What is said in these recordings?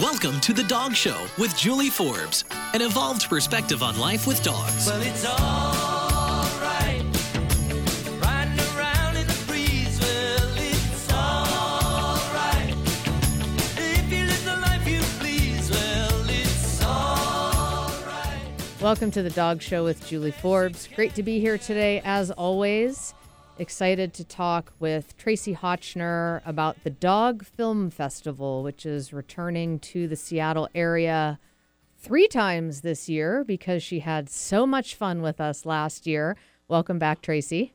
Welcome to The Dog Show with Julie Forbes, an evolved perspective on life with dogs. Well, it's alright. Riding around in the breeze. Well, it's alright. If you live the life you please. Well, it's alright. Welcome to the Dog Show with Julie Forbes. Great to be here today, as always. Excited to talk with Tracie Hotchner about the Dog Film Festival, which is returning to the Seattle area three times this year because she had so much fun with us last year. Welcome back, Tracy.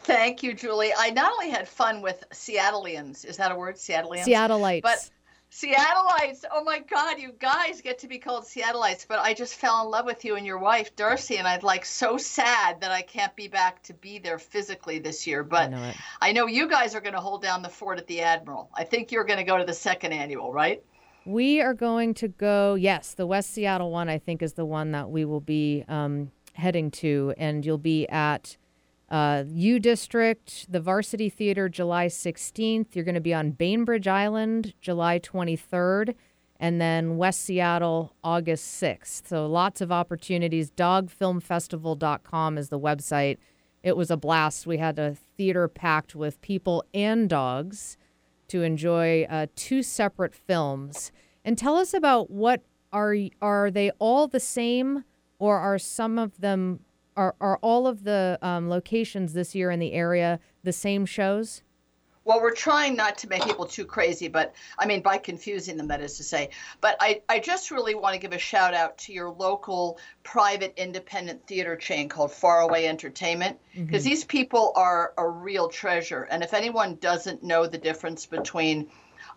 Thank you, Julie. I not only had fun with Seattleians, is that a word? Seattleians? Seattleites. But Seattleites, oh my God, you guys get to be called Seattleites. But I just fell in love with you and your wife, Darcy, and I'm like so sad that I can't be back to be there physically this year. But know. I know you guys are going to hold down the fort at the Admiral. I think you're going to go to the second annual, right? We are going to go, yes, the West Seattle one, I think, is the one that we will be um, heading to. And you'll be at uh, U District, the Varsity Theater, July 16th. You're going to be on Bainbridge Island, July 23rd. And then West Seattle, August 6th. So lots of opportunities. Dogfilmfestival.com is the website. It was a blast. We had a theater packed with people and dogs to enjoy uh, two separate films. And tell us about what are are they all the same, or are some of them are are all of the um, locations this year in the area the same shows? Well, we're trying not to make people too crazy, but I mean, by confusing them, that is to say. But I, I just really want to give a shout out to your local private independent theater chain called Faraway Entertainment, because these people are a real treasure. And if anyone doesn't know the difference between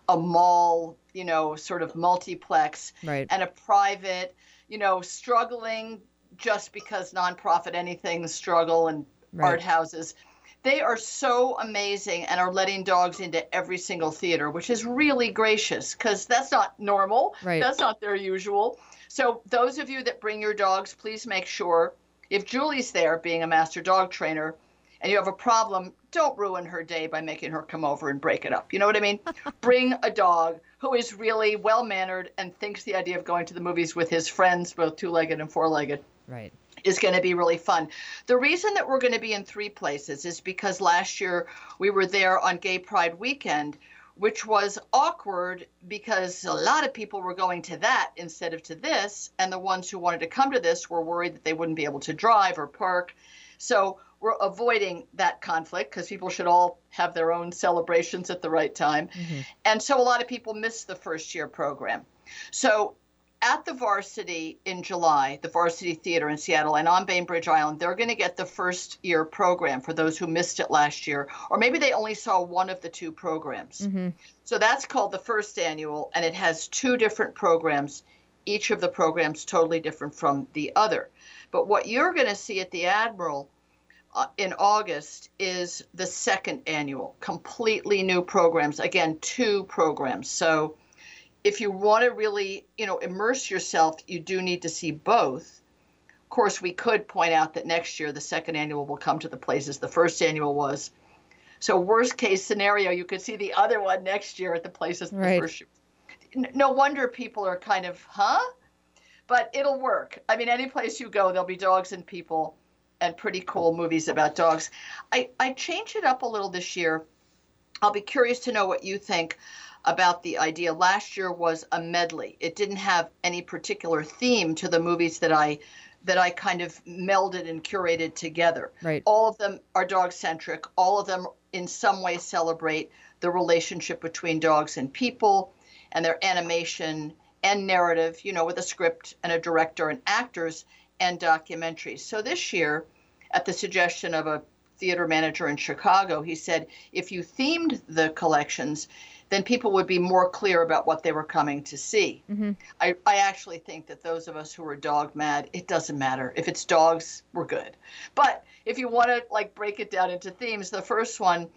a mall, you know, sort of multiplex Right. and a private, you know, struggling just because nonprofit anything struggle and Right. art houses. They are so amazing and are letting dogs into every single theater, which is really gracious because that's not normal. Right. That's not their usual. So, those of you that bring your dogs, please make sure if Julie's there being a master dog trainer and you have a problem, don't ruin her day by making her come over and break it up. You know what I mean? bring a dog who is really well mannered and thinks the idea of going to the movies with his friends, both two legged and four legged, Right. is going to be really fun. The reason that we're going to be in three places is because last year we were there on Gay Pride weekend, which was awkward because a lot of people were going to that instead of to this, and the ones who wanted to come to this were worried that they wouldn't be able to drive or park. So we're avoiding that conflict because people should all have their own celebrations at the right time. Mm-hmm. And so a lot of people missed the first year program. So at the varsity in July, the varsity theater in Seattle and on Bainbridge Island, they're going to get the first year program for those who missed it last year, or maybe they only saw one of the two programs. So that's called the first annual, and it has two different programs, each of the programs totally different from the other. But what you're going to see at the Admiral uh, in August is the second annual, completely new programs. Again, two programs. So if you want to really, you know, immerse yourself, you do need to see both. Of course, we could point out that next year the second annual will come to the places the first annual was. So worst case scenario, you could see the other one next year at the places the Right. first year. No wonder people are kind of, huh? But it'll work. I mean, any place you go, there'll be dogs and people and pretty cool movies about dogs. I, I changed it up a little this year. I'll be curious to know what you think about the idea. Last year was a medley. It didn't have any particular theme to the movies that I that I kind of melded and curated together. Right. All of them are dog centric. All of them in some way celebrate the relationship between dogs and people and their animation and narrative, you know, with a script and a director and actors and documentaries. So this year, at the suggestion of a theater manager in Chicago, he said if you themed the collections, then people would be more clear about what they were coming to see. Mm-hmm. I, I actually think that those of us who are dog mad, it doesn't matter. If it's dogs, we're good. But if you want to like break it down into themes, the first one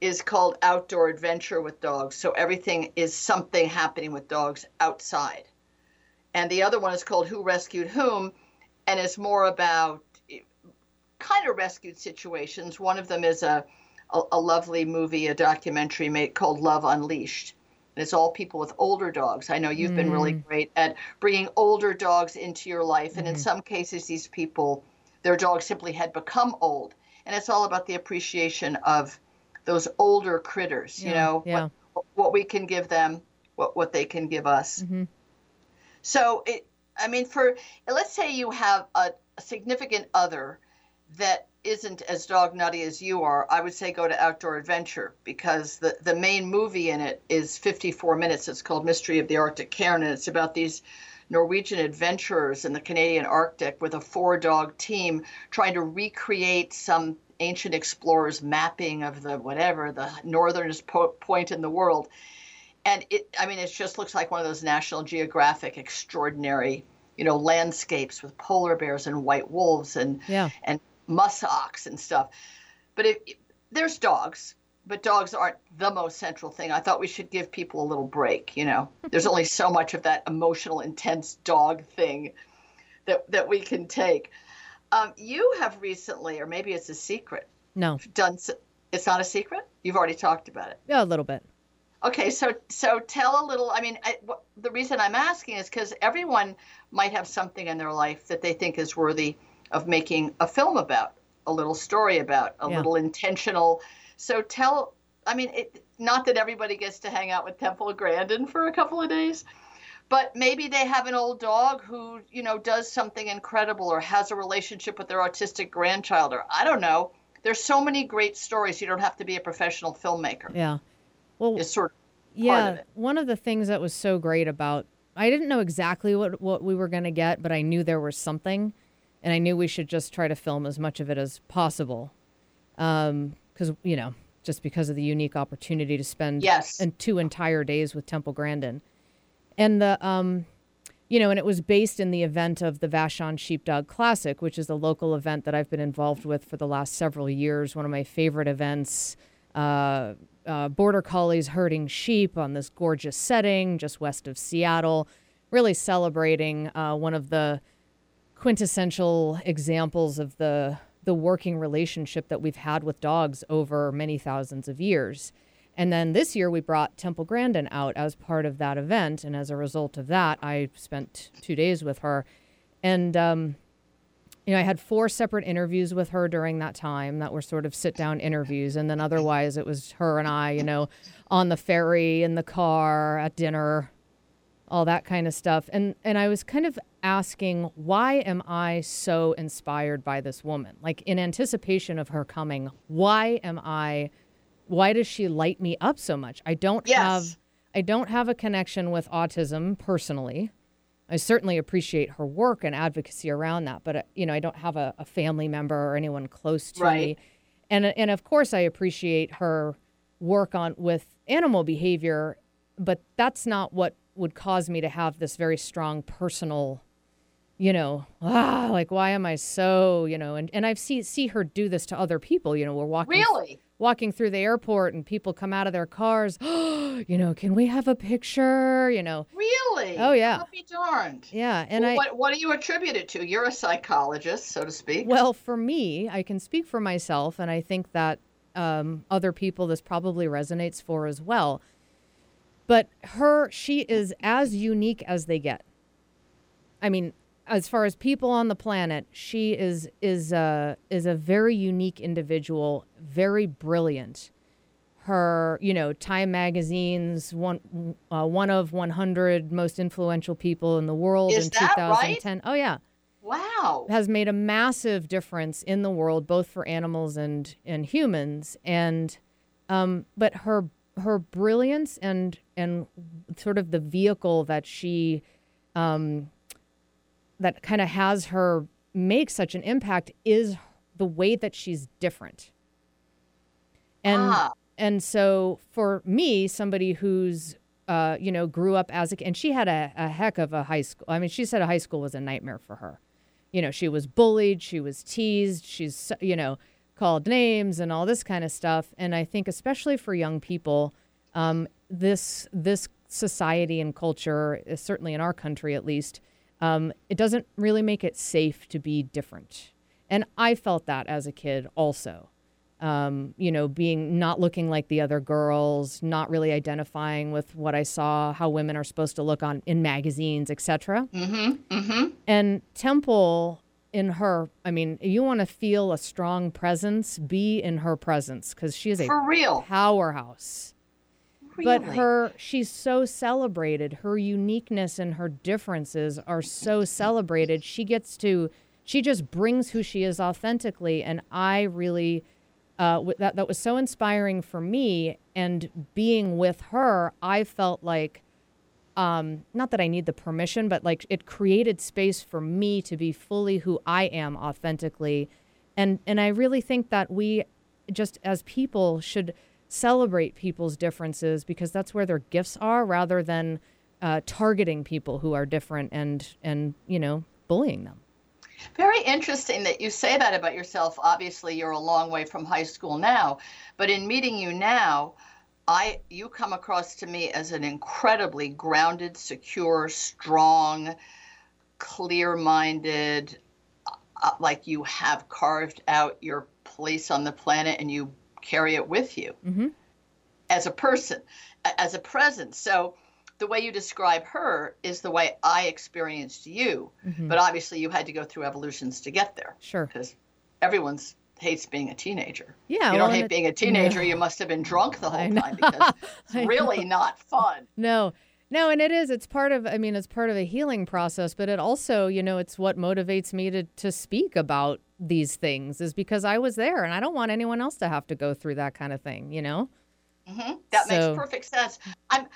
is called outdoor adventure with dogs. So everything is something happening with dogs outside. And the other one is called Who Rescued Whom, and it's more about eh, kind of rescued situations. One of them is a, a, a lovely movie, a documentary made called Love Unleashed. and it's all people with older dogs. I know you've been really great at bringing older dogs into your life, and in some cases, these people, their dogs simply had become old, and it's all about the appreciation of those older critters. You know, yeah. what, what we can give them, what what they can give us. Mhm. So it, I mean, for let's say you have a, a significant other that isn't as dog nutty as you are, I would say go to Outdoor Adventure because the the main movie in it is 54 minutes. It's called Mystery of the Arctic Cairn, and it's about these Norwegian adventurers in the Canadian Arctic with a four dog team trying to recreate some ancient explorers mapping of the whatever the northernest po- point in the world and it i mean it just looks like one of those national geographic extraordinary you know landscapes with polar bears and white wolves and Yeah. and muskox and stuff but it, there's dogs but dogs aren't the most central thing i thought we should give people a little break you know there's only so much of that emotional intense dog thing that that we can take um, you have recently or maybe it's a secret No. done it's not a secret you've already talked about it Yeah, a little bit. Okay, so so tell a little. I mean, I, the reason I'm asking is because everyone might have something in their life that they think is worthy of making a film about, a little story about, a Yeah. little intentional. So tell. I mean, it, not that everybody gets to hang out with Temple Grandin for a couple of days, but maybe they have an old dog who you know does something incredible or has a relationship with their autistic grandchild, or I don't know. There's so many great stories. You don't have to be a professional filmmaker. Yeah. Well, It's sort of yeah. of. One of the things that was so great about I didn't know exactly what what we were going to get, but I knew there was something, and I knew we should just try to film as much of it as possible, because you know, just because of the unique opportunity to spend Yes. and two entire days with Temple Grandin, and the um, you know, and it was based in the event of the Vashon Sheepdog Classic, which is a local event that I've been involved with for the last several years. One of my favorite events. Uh, uh, border collies herding sheep on this gorgeous setting just west of Seattle, really celebrating uh, one of the quintessential examples of the the working relationship that we've had with dogs over many thousands of years. And then this year we brought Temple Grandin out as part of that event, and as a result of that, I spent two days with her, and um, you know, I had four separate interviews with her during that time that were sort of sit down interviews. And then otherwise, it was her and I, you know, on the ferry, in the car, at dinner, all that kind of stuff. And, and I was kind of asking, why am I so inspired by this woman? Like in anticipation of her coming, why am I, why does she light me up so much? I don't Yes. have, I don't have a connection with autism personally. I certainly appreciate her work and advocacy around that, but uh, you know, I don't have a, a family member or anyone close to Right. me, and and of course, I appreciate her work on with animal behavior, but that's not what would cause me to have this very strong personal, you know, ah, like why am I so, you know, and and I've see see her do this to other people. You know, we're walking Really? walking through the airport and people come out of their cars, you know, can we have a picture? You know, Really? Oh, yeah. I'll be darned. yeah, and Well, I. what, what do you attribute it to? You're a psychologist, so to speak. Well, for me, I can speak for myself, and I think that um, other people this probably resonates for as well. But her, she is as unique as they get. I mean, as far as people on the planet, she is is a is a very unique individual, very brilliant. Her, you know, Time Magazine's one uh, one of 100 most influential people in the world Is in that right? 2010. Oh yeah wow. has made a massive difference in the world, both for animals and and humans. And um, but her her brilliance and and sort of the vehicle that she um, that kind of has her make such an impact is the way that she's different. And Ah. and so for me, somebody who's uh, you know, grew up as a and she had a, a heck of a high school. I mean, she said a high school was a nightmare for her. You know, she was bullied, she was teased, she's you know called names and all this kind of stuff. And I think especially for young people, um, this this society and culture, uh, certainly in our country at least, um, it doesn't really make it safe to be different. And I felt that as a kid also um, you know, being not looking like the other girls, not really identifying with what I saw, how women are supposed to look on in magazines, etc. Mm-hmm. Mm-hmm. And Temple, in her, I mean, you want to feel a strong presence, be in her presence because she is a For real. powerhouse. Really. But her, she's so celebrated. Her uniqueness and her differences are so celebrated. She gets to, she just brings who she is authentically. And I really, uh, that, that was so inspiring for me. And being with her, I felt like, um, not that I need the permission, but like it created space for me to be fully who I am authentically. And, and I really think that we just as people should celebrate people's differences because that's where their gifts are rather than uh, targeting people who are different and and you know bullying them Very interesting that you say that about yourself. Obviously, you're a long way from high school now, but in meeting you now, I you come across to me as an incredibly grounded, secure, strong, clear-minded, uh, like you have carved out your place on the planet and you carry it with you mm-hmm. as a person, as a presence. So the way you describe her is the way I experienced you. Mm-hmm. But obviously, you had to go through evolutions to get there sure because everyone's hates being a teenager. yeah you don't and hate being a teenager. No. You must have been drunk the whole time because it's really not fun. no no and it is it's part of i mean it's part of a healing process but it also you know it's what motivates me to to speak about these things is because i was there and i don't want anyone else to have to go through that kind of thing you know hmm That So- makes perfect sense. I'm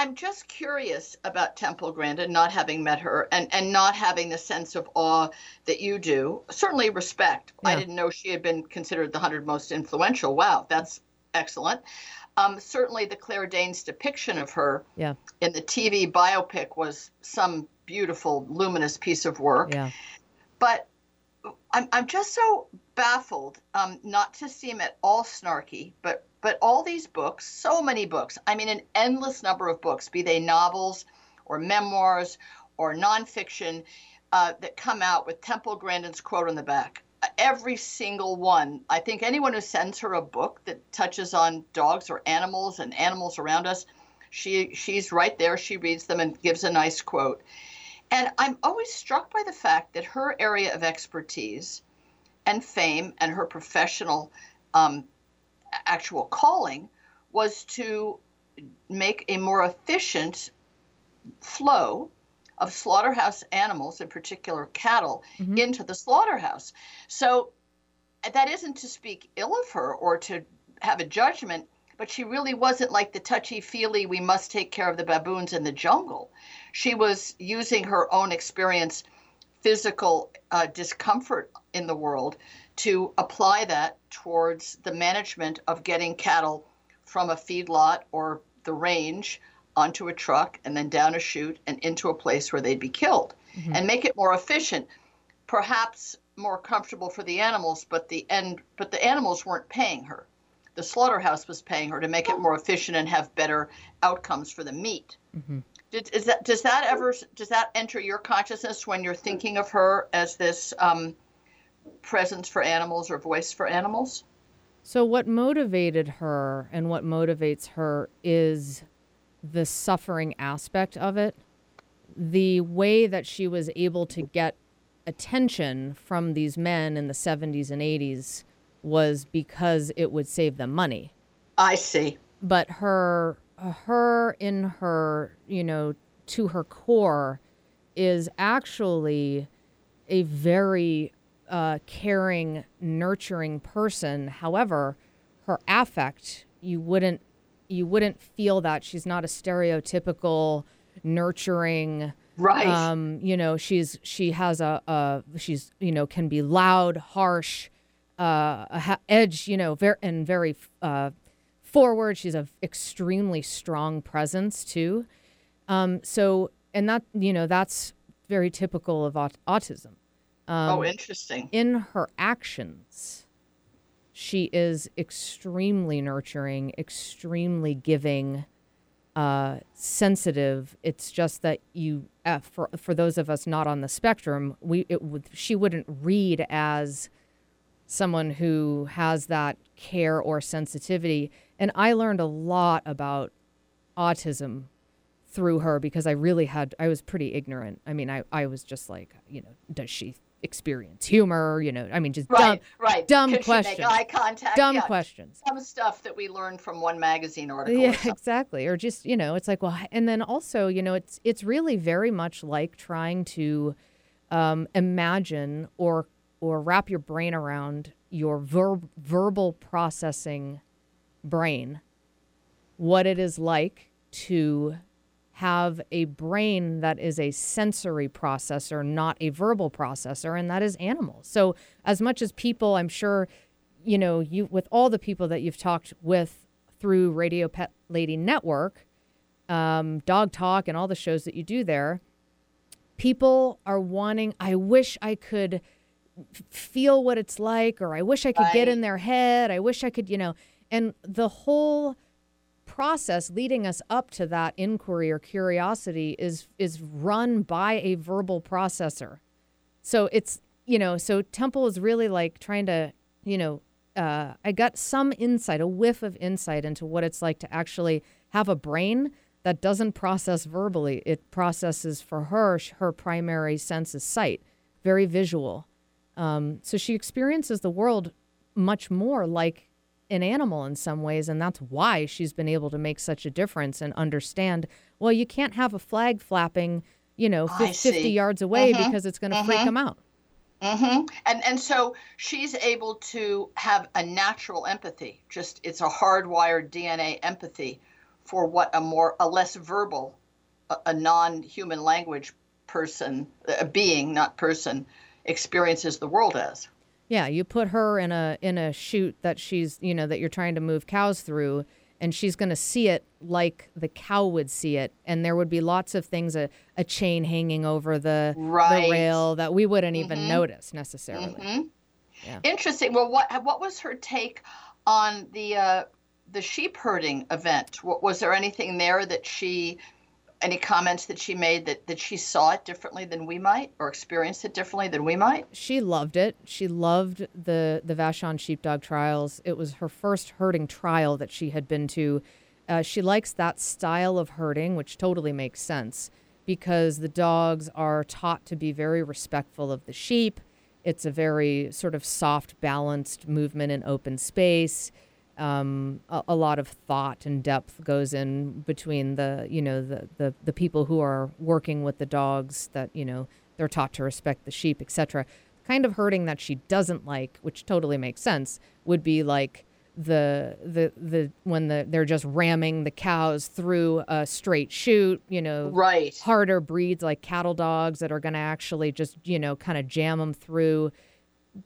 I'm just curious about Temple Grandin, not having met her and, and not having the sense of awe that you do. Certainly respect. I didn't know she had been considered the 100 most influential. Wow, that's excellent. Um, certainly the Claire Danes depiction of her yeah in the TV biopic was some beautiful, luminous piece of work. yeah But I'm, I'm just so baffled, um, not to seem at all snarky, but but all these books, so many books. I mean, an endless number of books, be they novels or memoirs or nonfiction, uh, that come out with Temple Grandin's quote on the back. Every single one. I think anyone who sends her a book that touches on dogs or animals and animals around us, she she's right there. She reads them and gives a nice quote. And I'm always struck by the fact that her area of expertise and fame and her professional um, actual calling was to make a more efficient flow of slaughterhouse animals, in particular cattle, Mhm. into the slaughterhouse. So that isn't to speak ill of her or to have a judgment, but she really wasn't like the touchy feely, we must take care of the baboons in the jungle. She was using her own experience, physical uh, discomfort in the world, to apply that towards the management of getting cattle from a feedlot or the range onto a truck and then down a chute and into a place where they'd be killed and make it more efficient perhaps more comfortable for the animals but the end but the animals weren't paying her. The slaughterhouse was paying her to make it more efficient and have better outcomes for the meat. Mhm. Did, is that does that ever does that enter your consciousness when you're thinking of her as this um, presence for animals or voice for animals So, what motivated her and what motivates her is the suffering aspect of it. The way that she was able to get attention from these men in the 70s and 80s was because it would save them money. i see But her, her in her, you know, to her core is actually a very uh, caring, nurturing person. However, her affect, you wouldn't you wouldn't feel that. She's not a stereotypical nurturing right. um, you know she's she has a, a she's you know can be loud harsh uh, a ha- edge you know very and very uh, forward. She's a extremely strong presence too. Um, so and that you know that's very typical of aut- autism um, oh interesting in her actions, she is extremely nurturing, extremely giving, uh, sensitive. It's just that you, uh, for for those of us not on the spectrum, we it would she wouldn't read as someone who has that care or sensitivity. And I learned a lot about autism through her because I really had, I was pretty ignorant. I mean, I, I was just like, you know, does she experience humor? You know, I mean, just dumb, Right, right. dumb Could questions. Eye contact. dumb yeah. questions. Some stuff that we learned from one magazine article. Yeah, something. exactly. Or just, you know, it's like, well, and then also, you know, it's it's really very much like trying to um, imagine or or wrap your brain around your ver- verbal processing brain, what it is like to have a brain that is a sensory processor, not a verbal processor, and that is animals. So, as much as people, I'm sure, you know, you with all the people that you've talked with through Radio Pet Lady Network, um, Dog Talk, and all the shows that you do there, people are wanting. I wish I could feel what it's like, or I wish I could get in their head. I wish I could, you know, and the whole process leading us up to that inquiry or curiosity is is run by a verbal processor. So it's you know, so Temple is really like trying to, you know, uh, I got some insight, a whiff of insight into what it's like to actually have a brain that doesn't process verbally. It processes for her. Her primary sense is sight, very visual. Um, so she experiences the world much more like an animal in some ways, and that's why she's been able to make such a difference and understand. Well, you can't have a flag flapping, you know, I fifty see. yards away because it's going to freak them out. hmm And and so she's able to have a natural empathy. Just it's a hardwired DNA empathy for what a more a less verbal, a, a non-human language person, a being, not person, experiences the world as. Yeah, you put her in a in a chute that she's you know that you're trying to move cows through, and she's going to see it like the cow would see it, and there would be lots of things a, a chain hanging over the Right. the rail that we wouldn't even notice necessarily. Interesting. Well, what what was her take on the uh, the sheep herding event? Wa- Was there anything there that she, any comments that she made that that she saw it differently than we might, or experienced it differently than we might? She loved it. She loved the the Vashon sheepdog trials. It was her first herding trial that she had been to. Uh, she likes that style of herding, which totally makes sense because the dogs are taught to be very respectful of the sheep. It's a very sort of soft, balanced movement in open space. Um, a, a lot of thought and depth goes in between the, you know, the, the, the people who are working with the dogs that, you know, they're taught to respect the sheep, etc. Kind of herding that she doesn't like, which totally makes sense, would be like the the the when the they're just ramming the cows through a straight chute, you know, Right. harder breeds like cattle dogs that are going to actually just you know kind of jam them through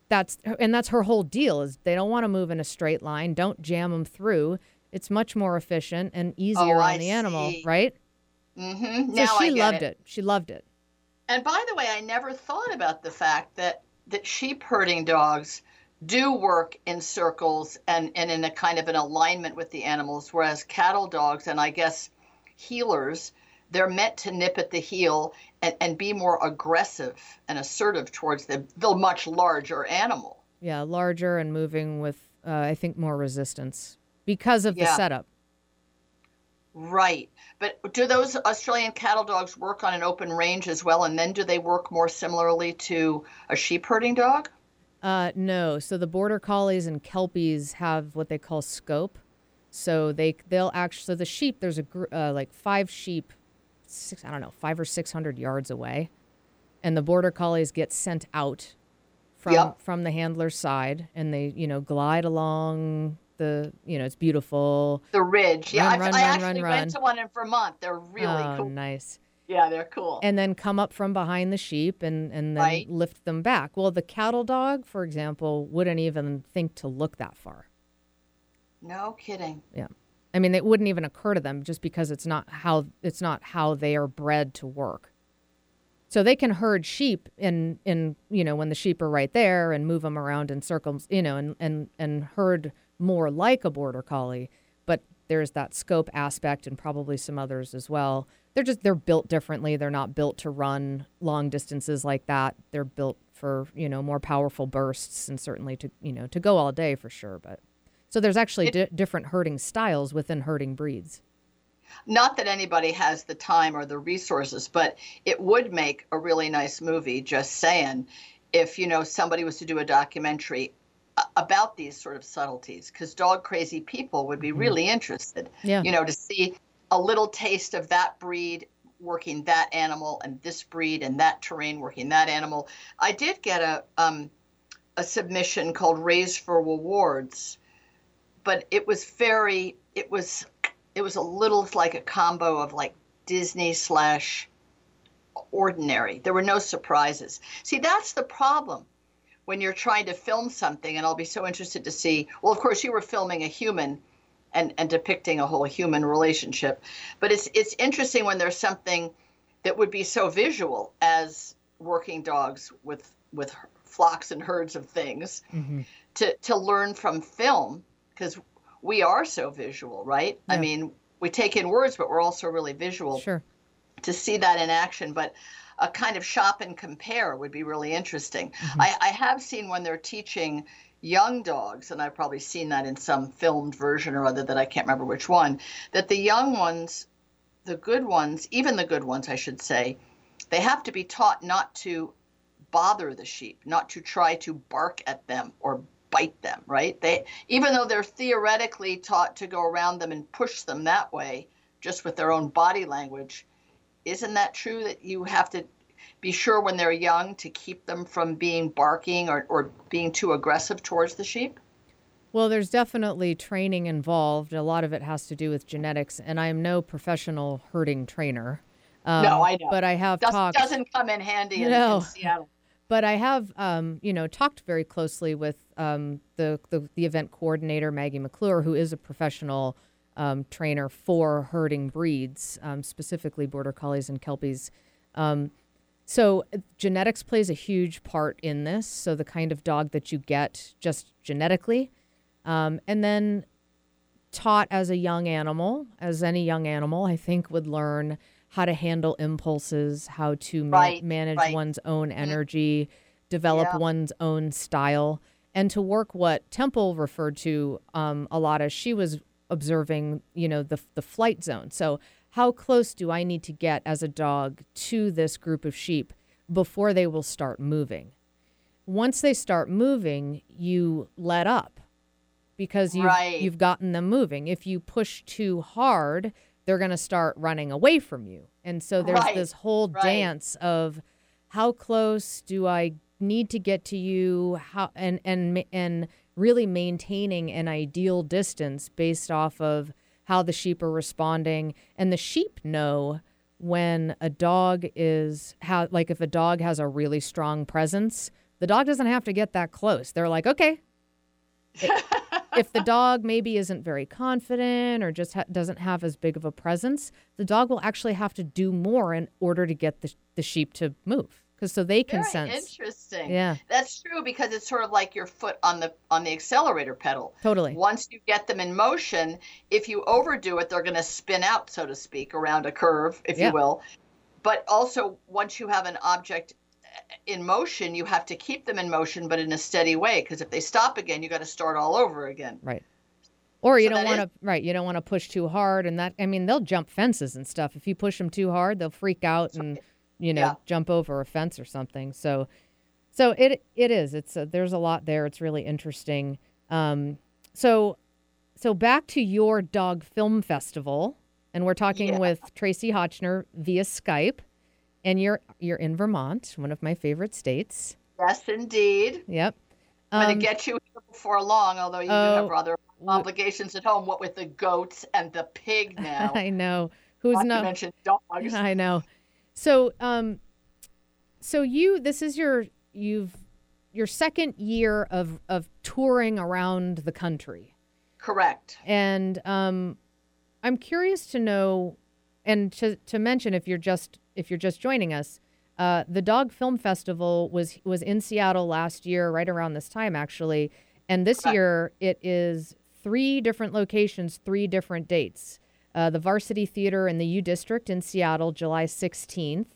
that's and that's her whole deal is they don't want to move in a straight line don't jam them through it's much more efficient and easier Oh, I on the animal right Mm-hmm. so Now she I loved it. it. she loved it And by the way, I never thought about the fact that that sheep herding dogs do work in circles and, and in a kind of an alignment with the animals, whereas cattle dogs and I guess heelers, they're meant to nip at the heel and, and be more aggressive and assertive towards the, the much larger animal. yeah larger and moving with uh, i think more resistance because of the setup Right. But do those Australian cattle dogs work on an open range as well? And then do they work more similarly to a sheep herding dog? Uh, no. So the border collies and kelpies have what they call scope. So they they'll actually so the sheep there's a gr- uh, like five sheep, six I don't know five or six hundred yards away, and the border collies get sent out from Yep. from the handler's side, and they you know glide along the you know it's beautiful. The ridge. Yeah, Run, I, run, I actually went to one in Vermont. They're really oh, cool. nice. Yeah, they're cool. and then come up from behind the sheep and, and then Right. lift them back. Well, the cattle dog, for example, wouldn't even think to look that far. no kidding. Yeah. I mean, it wouldn't even occur to them just because it's not how it's not how they are bred to work. So they can herd sheep in in you know when the sheep are right there and move them around in circles, you know, and and and herd more like a border collie. But there's that scope aspect and probably some others as well they're just they're built differently. They're not built to run long distances like that. They're built for you know more powerful bursts and certainly to you know to go all day for sure. But so there's actually di- different herding styles within herding breeds. Not that anybody has the time or the resources, but it would make a really nice movie. Just saying, if you know somebody was to do a documentary about these sort of subtleties, because dog crazy people would be really interested. Yeah. You know, to see a little taste of that breed working that animal and this breed and that terrain working that animal. I did get a um, a submission called Raise for Awards, but it was very it was it was a little like a combo of like Disney slash ordinary. There were no surprises. See, that's the problem when you're trying to film something, and I'll be so interested to see. Well, of course, you were filming a human and, and depicting a whole human relationship, but it's it's interesting when there's something that would be so visual as working dogs with with flocks and herds of things mm-hmm. to to learn from film because we are so visual, right? I mean, we take in words, but we're also really visual Sure. to see that in action. But a kind of shop and compare would be really interesting. Mm-hmm. I, I have seen when they're teaching young dogs, and I've probably seen that in some filmed version or other that I can't remember which one, that the young ones, the good ones, even the good ones, I should say, they have to be taught not to bother the sheep, not to try to bark at them or bite them, right? They even though they're theoretically taught to go around them and push them that way just with their own body language, isn't that true that you have to be sure when they're young to keep them from being barking or, or being too aggressive towards the sheep? Well, there's definitely training involved. A lot of it has to do with genetics, and I am no professional herding trainer. Um, no, I know. But I have Does, talked. doesn't come in handy in, No. in Seattle. But I have, um, you know, talked very closely with um, the, the the event coordinator Maggie McClure, who is a professional um, trainer for herding breeds, um, specifically border collies and kelpies. Um, so uh, genetics plays a huge part in this. So the kind of dog that you get just genetically, um, and then taught as a young animal, as any young animal, I think would learn how to handle impulses, how to ma- Right, manage right. one's own energy, develop Yeah. one's own style, and to work what Temple referred to um, a lot as she was observing, you know, the the flight zone. So how close do I need to get as a dog to this group of sheep before they will start moving? Once they start moving, you let up because you've, Right. you've gotten them moving. If you push too hard, they're going to start running away from you. And so there's Right, this whole right. dance of how close do I need to get to you how and and and really maintaining an ideal distance based off of how the sheep are responding and the sheep know when a dog is how like if a dog has a really strong presence the dog doesn't have to get that close they're like okay if the dog maybe isn't very confident or just ha- doesn't have as big of a presence, the dog will actually have to do more in order to get the, the sheep to move because so they can Very sense. interesting. Yeah. That's true because it's sort of like your foot on the on the accelerator pedal. Totally. Once you get them in motion, if you overdo it, they're going to spin out, so to speak, around a curve, if Yeah. you will. But also, once you have an object in motion, you have to keep them in motion, but in a steady way. Because if they stop again, you got to start all over again. Right. Or you So don't want to right, you don't want to push too hard and that I mean they'll jump fences and stuff. If you push them too hard, they'll freak out and you know, Yeah. jump over a fence or something. So so it it is. It's a, there's a lot there. It's really interesting. Um so so back to your dog film festival and we're talking Yeah. with Tracie Hotchner via Skype and you're you're in Vermont, one of my favorite states. Yes, indeed. Yep. I'm going to get you here before long, although you do oh, have other obligations at home. What with the goats and the pig now, I know. Who's not not mention dogs. I know. So, um, so you, this is your, you've, your second year of, of touring around the country. Correct. And, um, I'm curious to know, and to, to mention if you're just, if you're just joining us, uh, the Dog Film Festival was, was in Seattle last year, right around this time, actually. And this year it is three different locations, three different dates. uh, the Varsity Theater in the U District in Seattle, July 16th,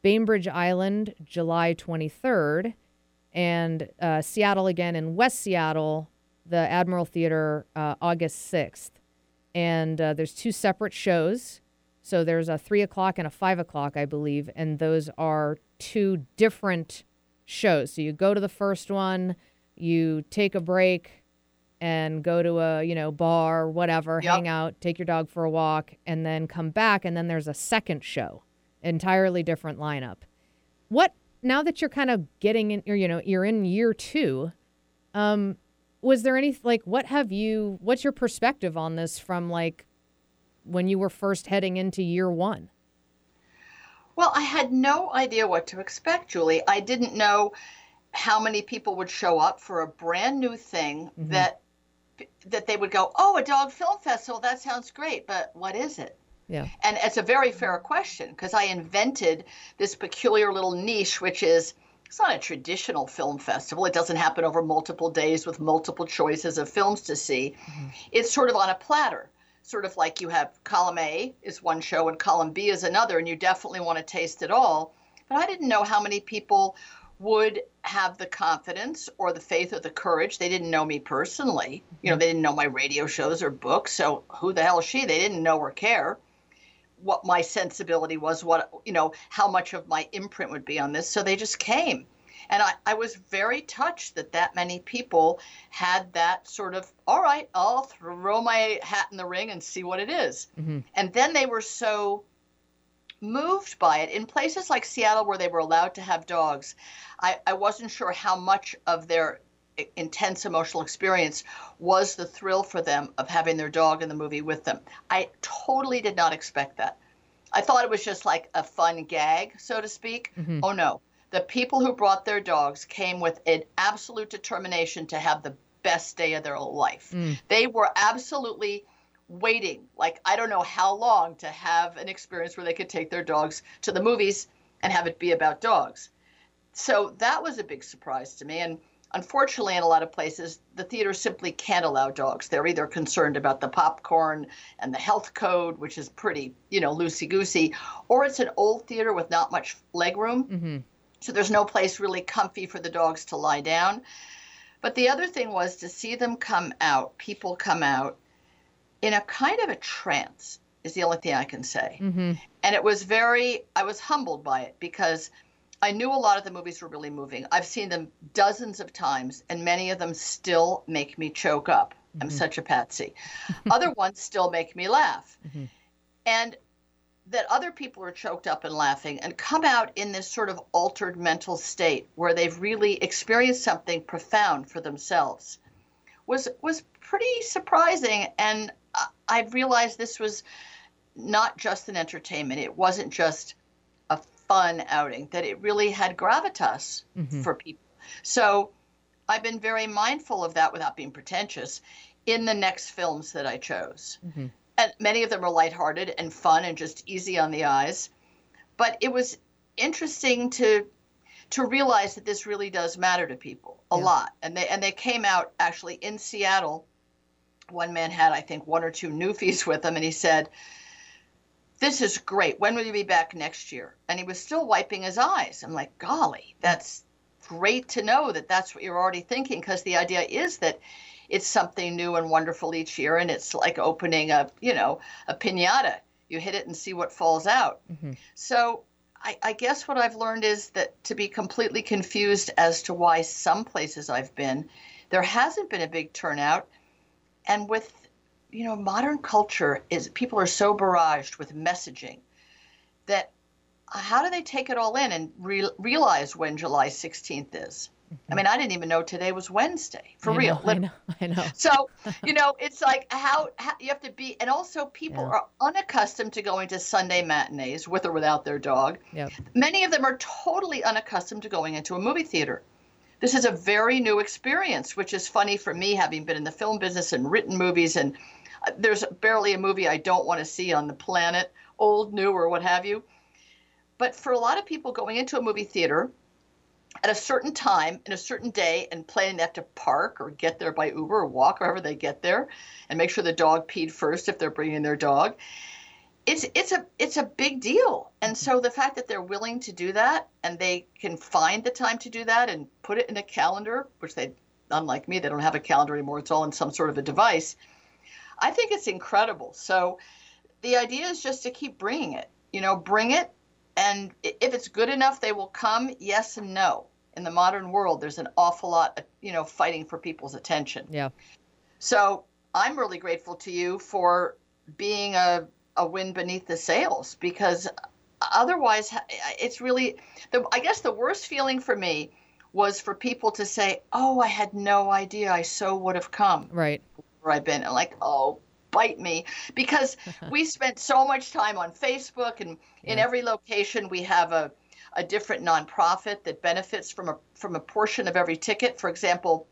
Bainbridge Island, July 23rd, and uh, Seattle again in West Seattle, the Admiral Theater, uh, August 6th. And uh, there's two separate shows. So there's a three o'clock and a five o'clock, I believe, and those are two different shows. So you go to the first one, you take a break, and go to a you know bar, whatever, Yep. hang out, take your dog for a walk, and then come back, and then there's a second show, entirely different lineup. What now that you're kind of getting in, or, you know, you're in year two. Um, was there any like what have you? What's your perspective on this from like when you were first heading into year one? Well, I had no idea what to expect, Julie. I didn't know how many people would show up for a brand new thing mm-hmm. that that they would go, "Oh, a dog film festival. That sounds great, but what is it?" Yeah. And it's a very fair question because I invented this peculiar little niche, which is it's not a traditional film festival. It doesn't happen over multiple days with multiple choices of films to see. Mm-hmm. It's sort of on a platter, sort of like you have column A is one show and column B is another, and you definitely want to taste it all. But I didn't know how many people would have the confidence or the faith or the courage. They didn't know me personally. You know, mm-hmm. they didn't know my radio shows or books. So who the hell is she? They didn't know or care what my sensibility was, what, you know, how much of my imprint would be on this. So they just came. And I, I was very touched that that many people had that sort of, all right, I'll throw my hat in the ring and see what it is." Mm-hmm. And then they were so moved by it. In places like Seattle, where they were allowed to have dogs, I, I wasn't sure how much of their intense emotional experience was the thrill for them of having their dog in the movie with them. I totally did not expect that. I thought it was just like a fun gag, so to speak. Mm-hmm. Oh no. The people who brought their dogs came with an absolute determination to have the best day of their life. Mm. They were absolutely waiting, like I don't know how long, to have an experience where they could take their dogs to the movies and have it be about dogs. So that was a big surprise to me. And unfortunately, in a lot of places, the theaters simply can't allow dogs. They're either concerned about the popcorn and the health code, which is pretty, you know, loosey goosey, or it's an old theater with not much leg room. Mm-hmm. So there's no place really comfy for the dogs to lie down. But the other thing was to see them come out, people come out in a kind of a trance, is the only thing I can say. Mm-hmm. And it was very, I was humbled by it because I knew a lot of the movies were really moving. I've seen them dozens of times, and many of them still make me choke up. I'm mm-hmm. such a patsy. other ones still make me laugh. Mm-hmm. And that other people are choked up and laughing and come out in this sort of altered mental state where they've really experienced something profound for themselves was was pretty surprising. And I- I realized this was not just an entertainment. It wasn't just a fun outing that it really had gravitas mm-hmm. for people. So I've been very mindful of that without being pretentious in the next films that I chose mm-hmm. And many of them are lighthearted and fun and just easy on the eyes. But it was interesting to to realize that this really does matter to people a lot. And they and they came out actually in Seattle. One man had, I think, one or two newfies with him, and he said, "This is great. When will you be back next year?" And he was still wiping his eyes. I'm like, "Golly, that's great to know that that's what you're already thinking." Because the idea is that it's something new and wonderful each year and it's like opening a you know a piñata you hit it and see what falls out. So I, I guess what i've learned is that to be completely confused as to why some places i've been there hasn't been a big turnout. And with you know modern culture is people are so barraged with messaging that uh, how do they take it all in and re- realize when july 16th is i mean i didn't even know today was wednesday for I real know, I know. I know. so, you know, it's like how, how you have to be, and also people Yeah. are unaccustomed to going to Sunday matinees with or without their dog. Yep. Many of them are totally unaccustomed to going into a movie theater. This is a very new experience, which is funny for me, having been in the film business and written movies. And uh, there's barely a movie I don't want to see on the planet, old, new, or what have you. But for a lot of people going into a movie theater, at a certain time in a certain day and planning they have to park or get there by Uber or walk wherever they get there and make sure the dog peed first if they're bringing their dog. It's it's a it's a big deal. And so the fact that they're willing to do that and they can find the time to do that and put it in a calendar, which they unlike me, they don't have a calendar anymore. It's all in some sort of a device. I think it's incredible. So the idea is just to keep bringing it. You know, bring it and if it's good enough they will come yes and no in the modern world there's an awful lot you know fighting for people's attention Yeah. so i'm really grateful to you for being a, a wind beneath the sails because otherwise it's really the i guess the worst feeling for me was for people to say oh i had no idea i so would have come Right. where I've been. And like, oh, bite me. Because we spent so much time on Facebook and in every location we have a, a different nonprofit that benefits from a from a portion of every ticket. For example,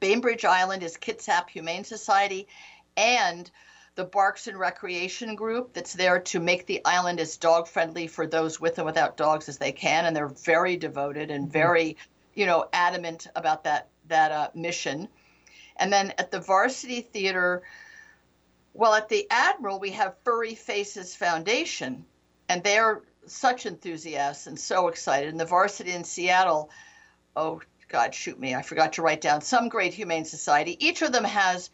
Bainbridge Island is Kitsap Humane Society and the Barks and Recreation Group that's there to make the island as dog friendly for those with and without dogs as they can. And they're very devoted and very, you know, adamant about that that uh, mission. And then at the Varsity Theater, well, at the Admiral, we have Furry Faces Foundation, and they're such enthusiasts and so excited. And the Varsity in Seattle, oh, God, shoot me, I forgot to write down some great humane society. Each of them has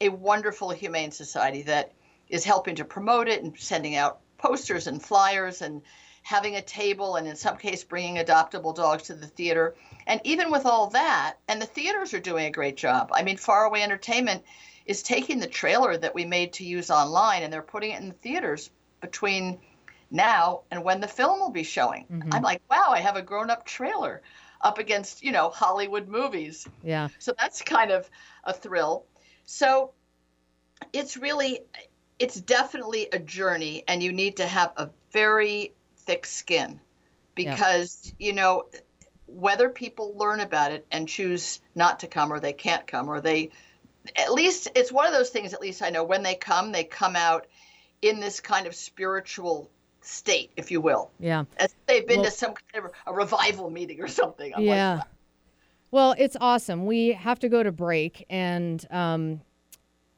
a wonderful humane society that is helping to promote it and sending out posters and flyers and having a table and in some case bringing adoptable dogs to the theater and even with all that and the theaters are doing a great job i mean faraway entertainment is taking the trailer that we made to use online and they're putting it in the theaters between now and when the film will be showing mm-hmm. i'm like wow i have a grown-up trailer up against you know hollywood movies Yeah. so that's kind of a thrill. So it's really, it's definitely a journey, and you need to have a very thick skin because, you know, whether people learn about it and choose not to come or they can't come or they, at least it's one of those things, at least I know when they come, they come out in this kind of spiritual state, if you will. Yeah. As if they've been Well- to some kind of a revival meeting or something. I'm like, yeah. Well, it's awesome. We have to go to break, and um,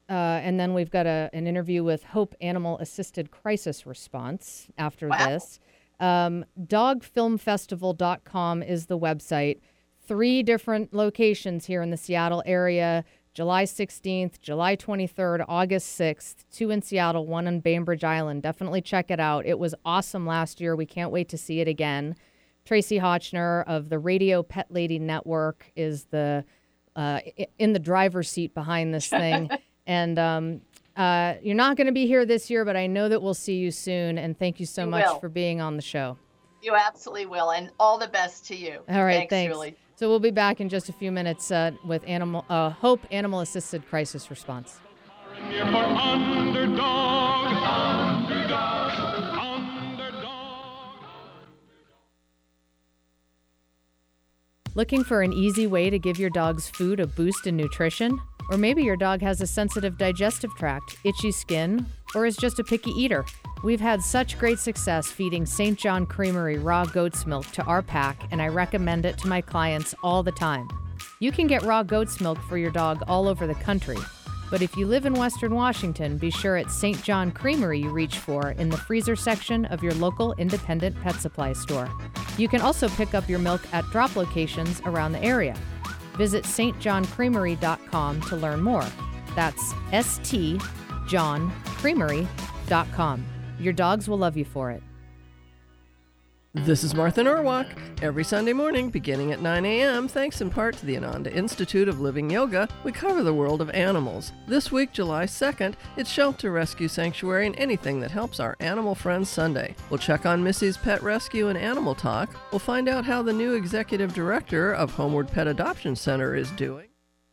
uh, and then we've got a, an interview with Hope Animal Assisted Crisis Response after Wow. this. Um, dogfilmfestival.com is the website. Three different locations here in the Seattle area July 16th, July 23rd, August 6th, two in Seattle, one on Bainbridge Island. Definitely check it out. It was awesome last year. We can't wait to see it again. Tracie Hotchner of the Radio Pet Lady Network is the uh, in the driver's seat behind this thing. and um, uh, you're not going to be here this year, but I know that we'll see you soon. And thank you so You much will. for being on the show. You absolutely will, and all the best to you. All right, thanks, thanks. Julie. So we'll be back in just a few minutes uh, with animal uh, Hope Animal Assisted Crisis Response. Looking for an easy way to give your dog's food a boost in nutrition? Or maybe your dog has a sensitive digestive tract, itchy skin, or is just a picky eater. We've had such great success feeding St. John Creamery raw goat's milk to our pack, and I recommend it to my clients all the time. You can get raw goat's milk for your dog all over the country. But if you live in Western Washington, be sure it's St. John Creamery you reach for in the freezer section of your local independent pet supply store. You can also pick up your milk at drop locations around the area. Visit stjohncreamery.com to learn more. That's stjohncreamery.com. Your dogs will love you for it. This is Martha Norwalk. Every Sunday morning, beginning at 9 a.m., thanks in part to the Ananda Institute of Living Yoga, we cover the world of animals. This week, July 2nd, it's Shelter Rescue Sanctuary and anything that helps our animal friends Sunday. We'll check on Missy's Pet Rescue and Animal Talk. We'll find out how the new executive director of Homeward Pet Adoption Center is doing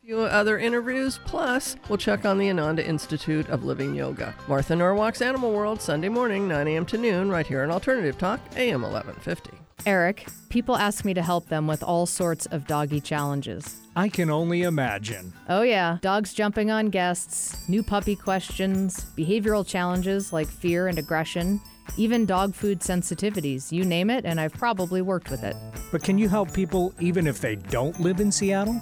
few other interviews, plus we'll check on the Ananda Institute of Living Yoga. Martha Norwalk's Animal World, Sunday morning, 9 a.m. to noon, right here on Alternative Talk, AM 1150. Eric, people ask me to help them with all sorts of doggy challenges. I can only imagine. Oh, yeah. Dogs jumping on guests, new puppy questions, behavioral challenges like fear and aggression, even dog food sensitivities. You name it, and I've probably worked with it. But can you help people even if they don't live in Seattle?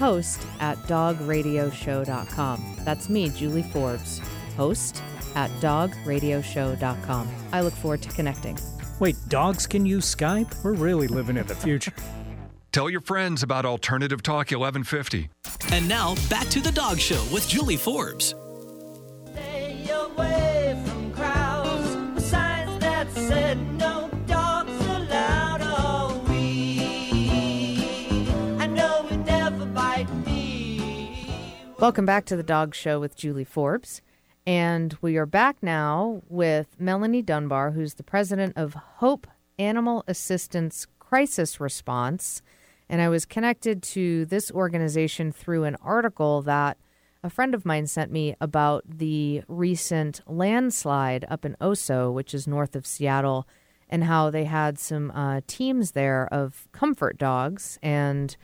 host at dogradioshow.com. That's me, Julie Forbes, host at dogradioshow.com. I look forward to connecting. Wait, dogs can use Skype? We're really living in the future. Tell your friends about Alternative Talk 1150. And now back to the dog show with Julie Forbes. Welcome back to the Dog Show with Julie Forbes. And we are back now with Melanie Dunbar, who's the president of Hope Animal Assistance Crisis Response. And I was connected to this organization through an article that a friend of mine sent me about the recent landslide up in Oso, which is north of Seattle, and how they had some uh, teams there of comfort dogs. And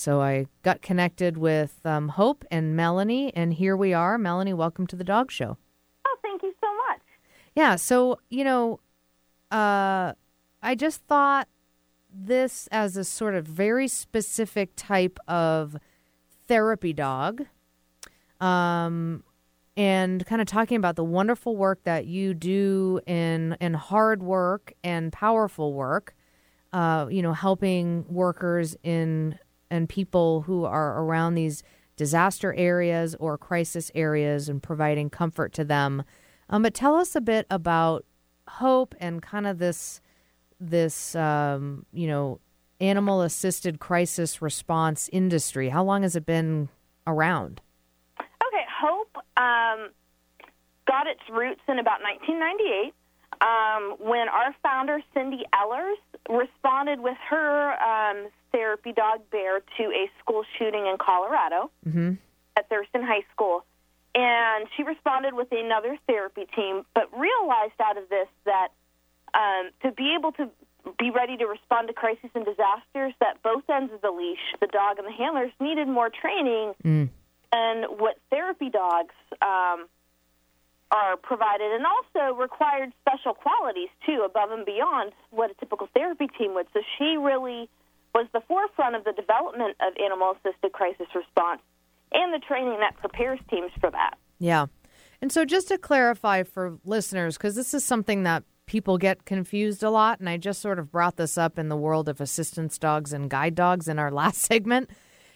so I got connected with um, Hope and Melanie, and here we are. Melanie, welcome to the Dog Show. Oh, thank you so much. Yeah, so, you know, uh, I just thought this as a sort of very specific type of therapy dog. Um, and kind of talking about the wonderful work that you do in in hard work and powerful work, uh, you know, helping workers in and people who are around these disaster areas or crisis areas and providing comfort to them. Um, but tell us a bit about hope and kind of this this um, you know animal assisted crisis response industry. How long has it been around? Okay, Hope um, got its roots in about 1998 um, when our founder, Cindy Ehlers, responded with her um, therapy dog Bear to a school shooting in Colorado Mm-hmm. at Thurston High School. And she responded with another therapy team, but realized out of this that um, to be able to be ready to respond to crises and disasters, that both ends of the leash, the dog and the handlers, needed more training Mm. and what therapy dogs um, are provided, and also required special qualities too, above and beyond what a typical therapy team would. So she really was the forefront of the development of animal assisted crisis response and the training that prepares teams for that. Yeah. And so, just to clarify for listeners, because this is something that people get confused a lot, and I just sort of brought this up in the world of assistance dogs and guide dogs in our last segment,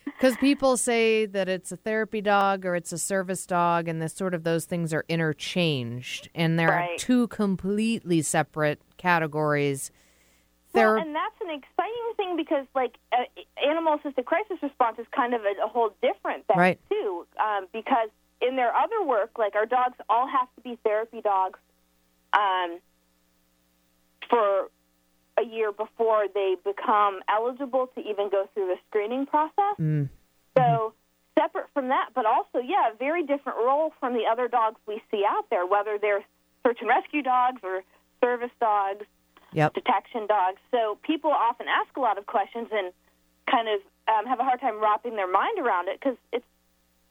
because people say that it's a therapy dog or it's a service dog, and this sort of those things are interchanged, and they're two completely separate categories. Well, and that's an exciting thing because, like, uh, animal assisted crisis response is kind of a, a whole different thing, Right. too. Um, because in their other work, like, our dogs all have to be therapy dogs um, for a year before they become eligible to even go through the screening process. Mm. So, separate from that, but also, yeah, a very different role from the other dogs we see out there, whether they're search and rescue dogs or service dogs Yep. detection dogs. So people often ask a lot of questions and kind of um, have a hard time wrapping their mind around it because it's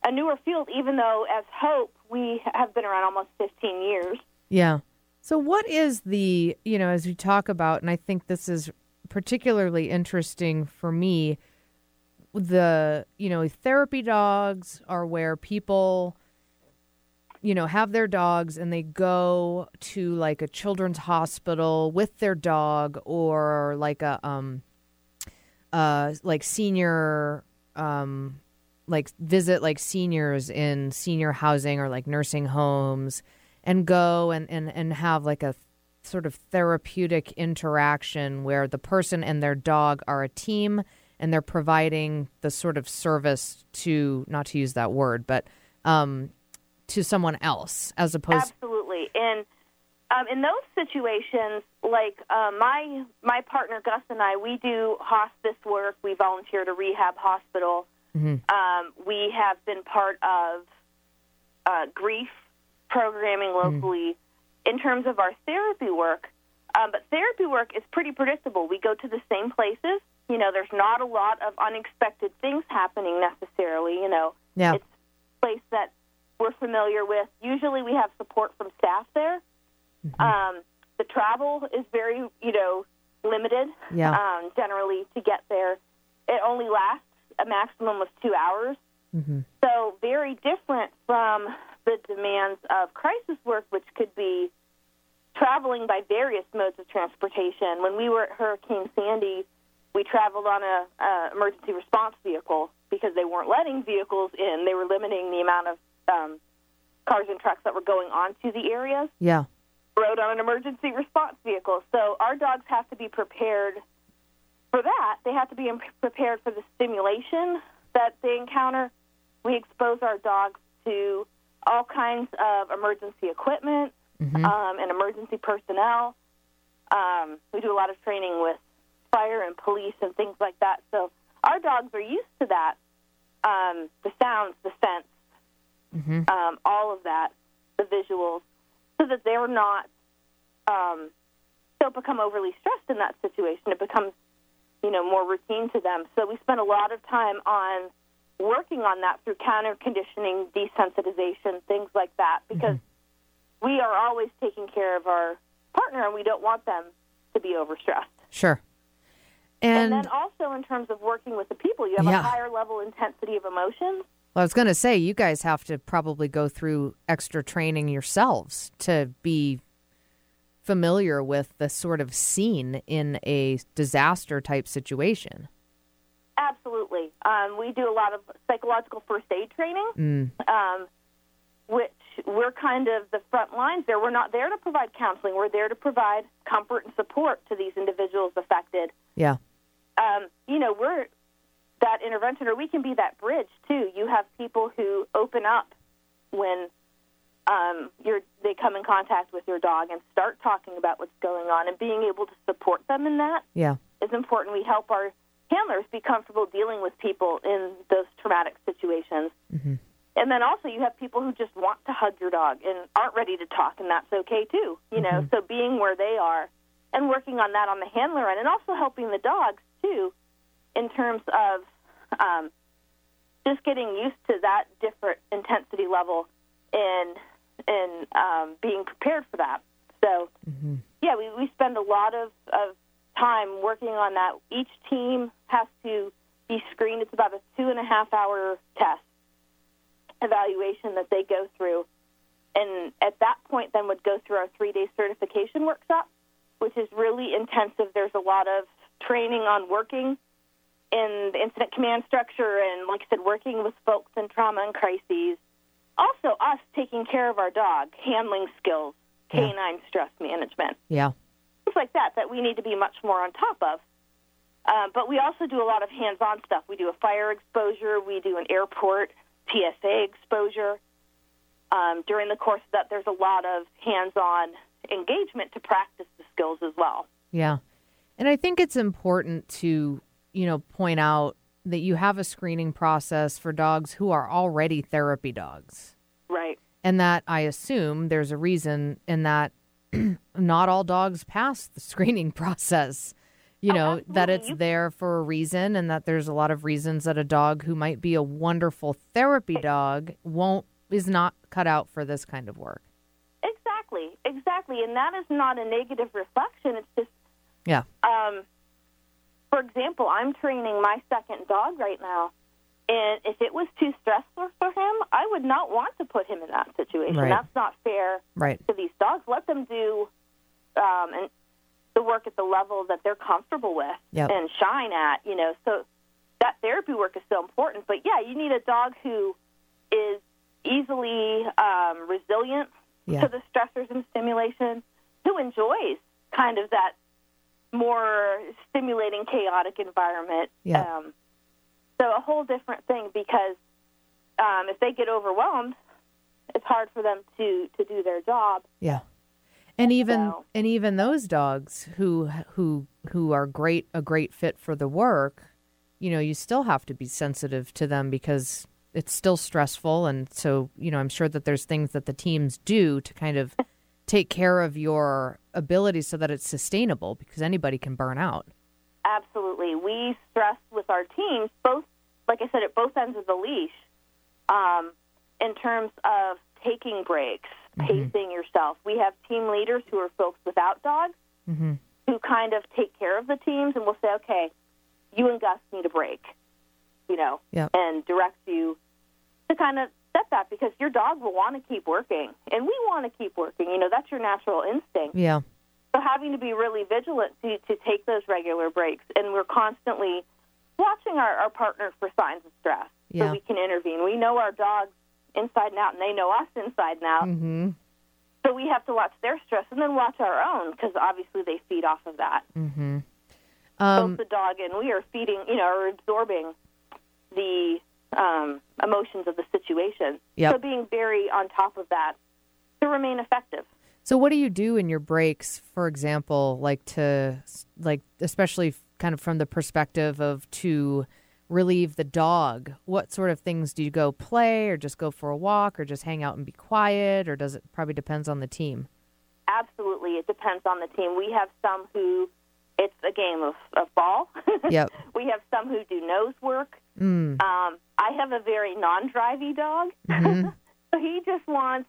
a newer field, even though as Hope, we have been around almost 15 years. Yeah. So, what is the, you know, as we talk about, and I think this is particularly interesting for me, the, you know, therapy dogs are where people, you know, have their dogs and they go to like a children's hospital with their dog or like a, um, uh, like senior, um, like visit like seniors in senior housing or like nursing homes and go and, and, and have like a sort of therapeutic interaction where the person and their dog are a team and they're providing the sort of service to not to use that word but um, to someone else as opposed Absolutely. And um, in those situations, like uh, my my partner Gus and I, we do hospice work. We volunteer at a rehab hospital. Um, we have been part of uh, grief programming locally in terms of our therapy work. Um, but therapy work is pretty predictable. We go to the same places. You know, there's not a lot of unexpected things happening necessarily. You know, Yeah. it's a place that we're familiar with. Usually, we have support from staff there. Um, the travel is very, you know, limited. Yeah. Um, generally, to get there, it only lasts a maximum of two hours. So very different from the demands of crisis work, which could be traveling by various modes of transportation. When we were at Hurricane Sandy, we traveled on a, a emergency response vehicle because they weren't letting vehicles in. They were limiting the amount of um, cars and trucks that were going onto the areas Yeah. rode on an emergency response vehicle. So our dogs have to be prepared for that. They have to be prepared for the stimulation that they encounter. We expose our dogs to all kinds of emergency equipment um, and emergency personnel. Um, we do a lot of training with fire and police and things like that. So our dogs are used to that. Um, the sounds, the scents, um, all of that, the visuals, so that they're not um, don't become overly stressed in that situation. It becomes, you know, more routine to them. So we spend a lot of time on working on that through counter conditioning, desensitization, things like that, because mm-hmm. we are always taking care of our partner, and we don't want them to be overstressed. Sure. And, And, then also in terms of working with the people, you have Yeah. a higher level intensity of emotions. well, I was going to say, you guys have to probably go through extra training yourselves to be familiar with the sort of scene in a disaster type situation. Absolutely. Um, we do a lot of psychological first aid training, um, which we're kind of the front lines there. We're not there to provide counseling. We're there to provide comfort and support to these individuals affected. Yeah. Um, you know, we're that intervention, or we can be that bridge too. You have people who open up when um, you're, they come in contact with your dog and start talking about what's going on, and being able to support them in that Yeah. is important. We help our handlers be comfortable dealing with people in those traumatic situations. And then also, you have people who just want to hug your dog and aren't ready to talk, and that's okay too. You know, so being where they are and working on that on the handler end, and also helping the dogs too, in terms of um, just getting used to that different intensity level and and um, being prepared for that. So yeah, we, we spend a lot of, of time working on that. Each team has to be screened. It's about a two and a half hour test evaluation that they go through. And at that point, then would go through our three day certification workshop, which is really intensive. There's a lot of training on working in the incident command structure and, like I said, working with folks in trauma and crises. Also, us taking care of our dog, handling skills, canine stress management Yeah. Things like that that we need to be much more on top of. Uh, but we also do a lot of hands-on stuff. We do a fire exposure. We do an airport TSA exposure. Um, during the course of that, there's a lot of hands-on engagement to practice the skills as well. Yeah. And I think it's important to, you know, point out that you have a screening process for dogs who are already therapy dogs. Right. And that I assume there's a reason in that not all dogs pass the screening process. You Oh, know, that it's there for a reason and that there's a lot of reasons that a dog who might be a wonderful therapy dog won't is not cut out for this kind of work. Exactly. Exactly. And that is not a negative reflection. It's just Yeah. um, for example, I'm training my second dog right now, and if it was too stressful for him, I would not want to put him in that situation. Right. That's not fair Right. to these dogs. Let them do um, and the work at the level that they're comfortable with Yep. and shine at. You know, so that therapy work is so important. But yeah, you need a dog who is easily um, resilient Yeah. to the stressors and stimulation, who enjoys kind of that more stimulating, chaotic environment. Yeah. Um, so a whole different thing because um, if they get overwhelmed, it's hard for them to to do their job. Yeah. And even So- and even those dogs who who who are great a great fit for the work, you know, you still have to be sensitive to them because it's still stressful and so, you know, I'm sure that there's things that the teams do to kind of take care of your ability so that it's sustainable because anybody can burn out. Absolutely. We stress with our teams, both, like I said, at both ends of the leash, um, in terms of taking breaks, pacing yourself. We have team leaders who are folks without dogs Mhm. who kind of take care of the teams and will say, okay, you and Gus need a break, you know, Yep. and direct you to kind of set that because your dog will want to keep working and we want to keep working. You know, that's your natural instinct. Yeah. So having to be really vigilant to, to take those regular breaks, and we're constantly watching our, our partner for signs of stress Yeah. so we can intervene. We know our dogs inside and out, and they know us inside and out. Mhm. So we have to watch their stress and then watch our own because obviously they feed off of that. Mhm. Um Both the dog and we are feeding, you know, are absorbing the um, emotions of the situation. Yep. So being very on top of that to remain effective. So what do you do in your breaks, for example, like to like especially kind of from the perspective of to relieve the dog? What sort of things do you go play or just go for a walk or just hang out and be quiet or does it probably depends on the team? Absolutely, it depends on the team. We have some who it's a game of, of ball. Yep. we have some who do nose work. Mm. Um, I have a very non-drivey dog, Mhm. so he just wants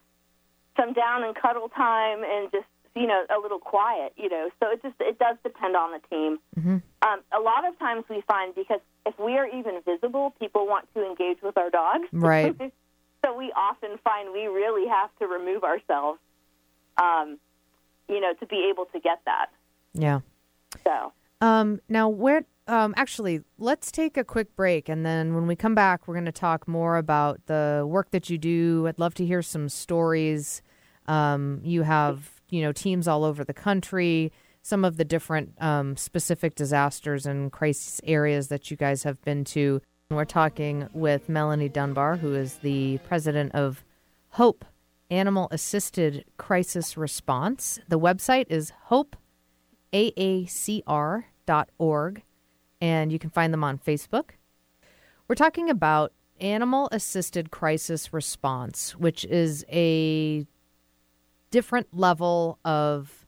some down and cuddle time and just you know a little quiet. You know, so it just it does depend on the team. Mhm. Um, a lot of times we find because if we are even visible, people want to engage with our dogs. Right. so we often find we really have to remove ourselves, um, you know, to be able to get that. Yeah. So Um, now, where um, actually, let's take a quick break, and then when we come back, we're going to talk more about the work that you do. I'd love to hear some stories. Um, you have, you know, teams all over the country. Some of the different um, specific disasters and crisis areas that you guys have been to. We're talking with Melanie Dunbar, who is the president of Hope Animal Assisted Crisis Response. The website is Hope aacr.org, and you can find them on Facebook. We're talking about animal assisted crisis response, which is a different level of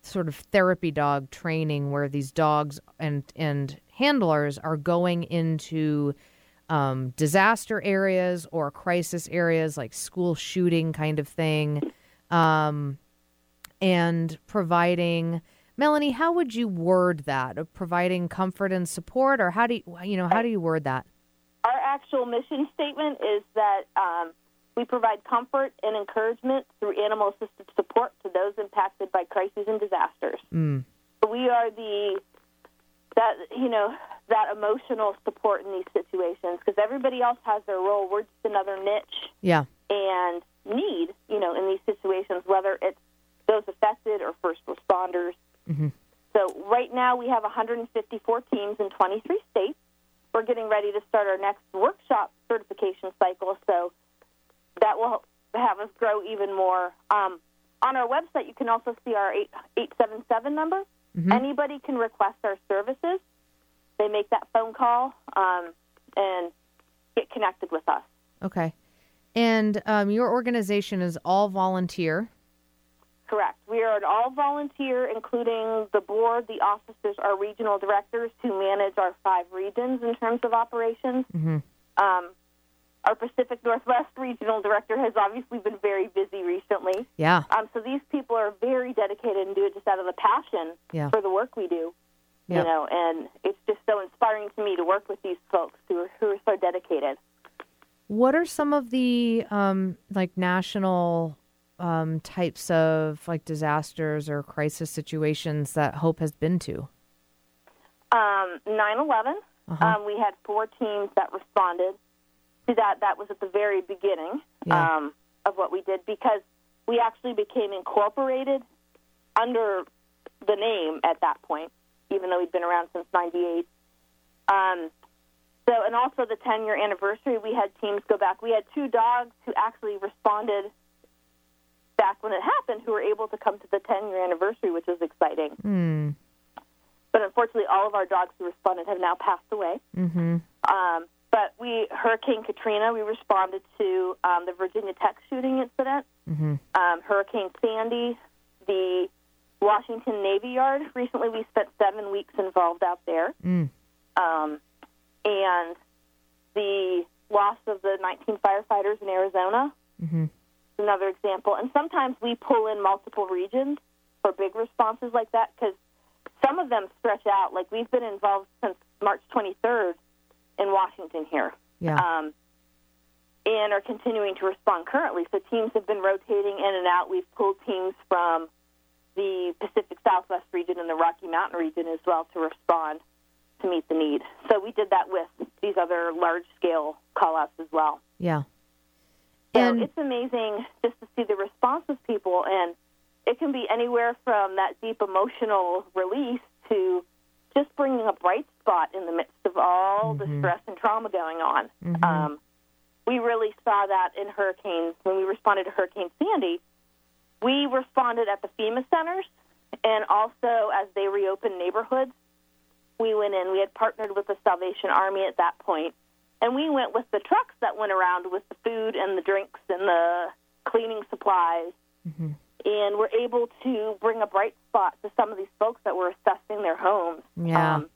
sort of therapy dog training where these dogs and and handlers are going into um, disaster areas or crisis areas like school shooting kind of thing um, and providing melanie how would you word that Of providing comfort and support or how do you you know how do you word that our actual mission statement is that um, we provide comfort and encouragement through animal assisted support to those impacted by crises and disasters. mm. We are the that you know that emotional support in these situations because everybody else has their role. We're just another niche yeah and need, you know, in these situations, whether it's those affected or first responders. Hmm So right now we have 154 teams in 23 states. We're getting ready to start our next workshop certification cycle, so that will have us grow even more. Um, on our website, you can also see our 8, 877 number. Mhm. Anybody can request our services. They make that phone call um, and get connected with us. okay and um, your organization is all volunteer Correct. We are an all volunteer, including the board, the officers, our regional directors who manage our five regions in terms of operations. hmm Um, our Pacific Northwest regional director has obviously been very busy recently. yeah Um, so these people are very dedicated and do it just out of the passion Yeah. for the work we do. You know, and it's just so inspiring to me to work with these folks who are, who are so dedicated. What are some of the um, like national um, types of like disasters or crisis situations that Hope has been to? Um, 9/11. Uh-huh. Um, we had four teams that responded to that. That was at the very beginning Yeah. um, of what we did because we actually became incorporated under the name at that point, even though we'd been around since '98. Um, so, and also the 10 year anniversary, we had teams go back. We had two dogs who actually responded back when it happened who were able to come to the 10 year anniversary, which is exciting. Hmm. But unfortunately, all of our dogs who responded have now passed away. Mm-hmm. Um, but we, Hurricane Katrina, we responded to um, the Virginia Tech shooting incident. Mm-hmm. Um, Hurricane Sandy, the Washington Navy Yard. Recently, we spent seven weeks involved out there. Mm. Um, and the loss of the 19 firefighters in Arizona Mm-hmm. Another example. And sometimes we pull in multiple regions for big responses like that because some of them stretch out. Like we've been involved since March 23rd in Washington here. Yeah. Um, and are continuing to respond currently. So teams have been rotating in and out. We've pulled teams from the Pacific Southwest region and the Rocky Mountain region as well to respond to meet the need. So we did that with these other large scale call outs as well. Yeah. So And- it's amazing just to see the response of people, and it can be anywhere from that deep emotional release to just bringing a bright spot in the midst of all the stress and trauma going on. Um, we really saw that in hurricanes when we responded to Hurricane Sandy. We responded at the FEMA centers, and also as they reopened neighborhoods, we went in. We had partnered with the Salvation Army at that point, and we went with the trucks that went around with the food and the drinks and the cleaning supplies, and were able to bring a bright spot to some of these folks that were assessing their homes. Yeah. Um,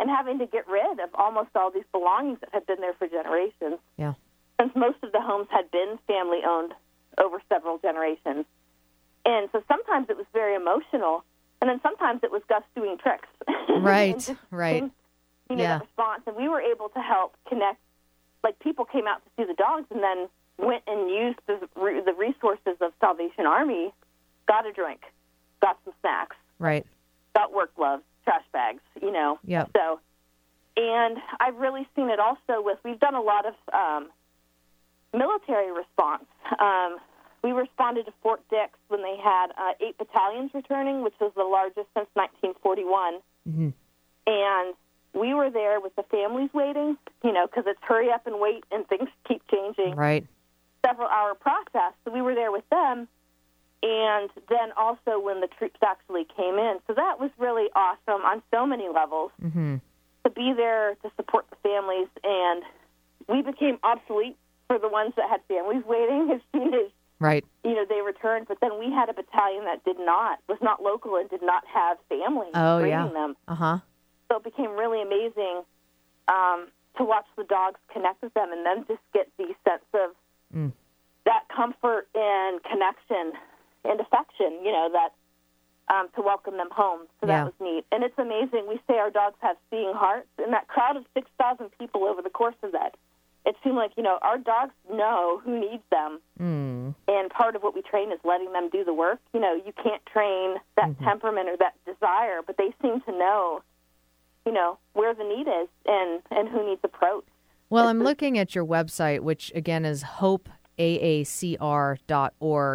and having to get rid of almost all these belongings that had been there for generations Yeah. since most of the homes had been family owned over several generations. And so sometimes it was very emotional, and then sometimes it was Gus doing tricks. Right, right. You know, Yeah. that response. And we were able to help connect. Like people came out to see the dogs and then went and used the, the resources of Salvation Army, got a drink, got some snacks, Right. got work gloves, trash bags, you know. Yep. So, and I've really seen it also with, we've done a lot of um, military response. Um, we responded to Fort Dix when they had uh, eight battalions returning, which was the largest since 1941. Mm-hmm. And we were there with the families waiting, you know, because it's hurry up and wait and things keep changing Right. several hour process. So we were there with them, and then also when the troops actually came in. So that was really awesome on so many levels Mm-hmm. to be there to support the families. And we became obsolete for the ones that had families waiting as soon as Right. you know they returned. But then we had a battalion that did not was not local and did not have families Oh bringing yeah. them. Uh huh. So it became really amazing um, to watch the dogs connect with them and then just get the sense of Mm. that comfort and connection and affection, you know, that um, to welcome them home. So Yeah. that was neat. And it's amazing. We say our dogs have seeing hearts, and that crowd of 6,000 people over the course of that, it seemed like, you know, our dogs know who needs them. Mm. And part of what we train is letting them do the work. You know, you can't train that Mm-hmm. temperament or that desire, but they seem to know, you know, where the need is and, and who needs approach. Well, I'm looking at your website, which again is hopeaacr.org.